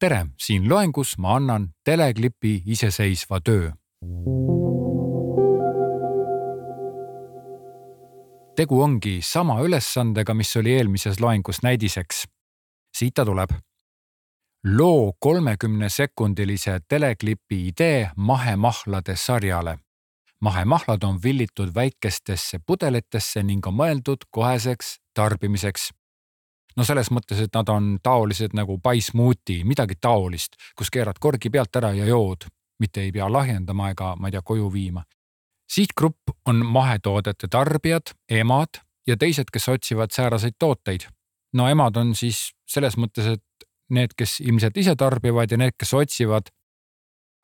tere, siin loengus ma annan teleklipi iseseisva töö. tegu ongi sama ülesandega, mis oli eelmises loengus näidiseks. siit ta tuleb. loo kolmekümne sekundilise teleklipi idee mahemahlade sarjale. mahemahlad on villitud väikestesse pudelitesse ning on mõeldud koheseks tarbimiseks no selles mõttes, et nad on taolised nagu paismuuti, midagi taolist, kus keerad korgi pealt ära ja jood, mitte ei pea lahjendama ega ma ei tea, koju viima sihtgrupp on mahetoodete tarbijad, emad ja teised, kes otsivad sääraseid tooteid. no emad on siis selles mõttes, et need, kes ilmselt ise tarbivad ja need, kes otsivad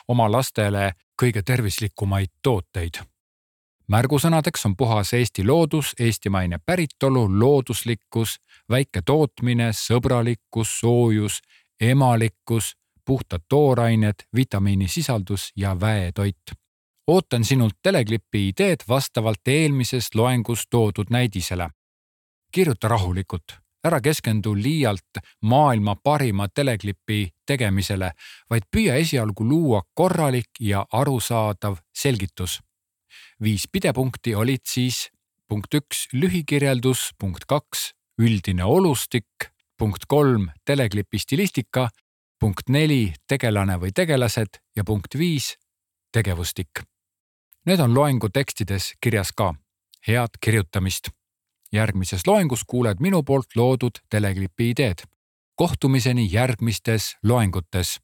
oma lastele kõige tervislikumaid tooteid. Märgusõnadeks on puhas Eesti loodus, eestimaine päritolu, looduslikkus, väike tootmine, sõbralikkus, soojus, emalikkus, puhtad toorained, vitamiinisisaldus ja väetoit ootan sinult teleklipi ideed vastavalt eelmises loengus toodud näidisele. kirjuta rahulikult, ära keskendu liialt maailma parima teleklipi tegemisele, vaid püüa esialgu luua korralik ja arusaadav selgitus. Viis pidepunkti olid siis punkt üks, lühikirjeldus, punkt kaks, üldine olustik, punkt kolm, teleklipi stilistika, punkt neli, tegelane või tegelased ja punkt viis, tegevustik Need on loengu tekstides kirjas ka. head kirjutamist. järgmises loengus kuuled minu poolt loodud teleklipi ideed. kohtumiseni järgmistes loengutes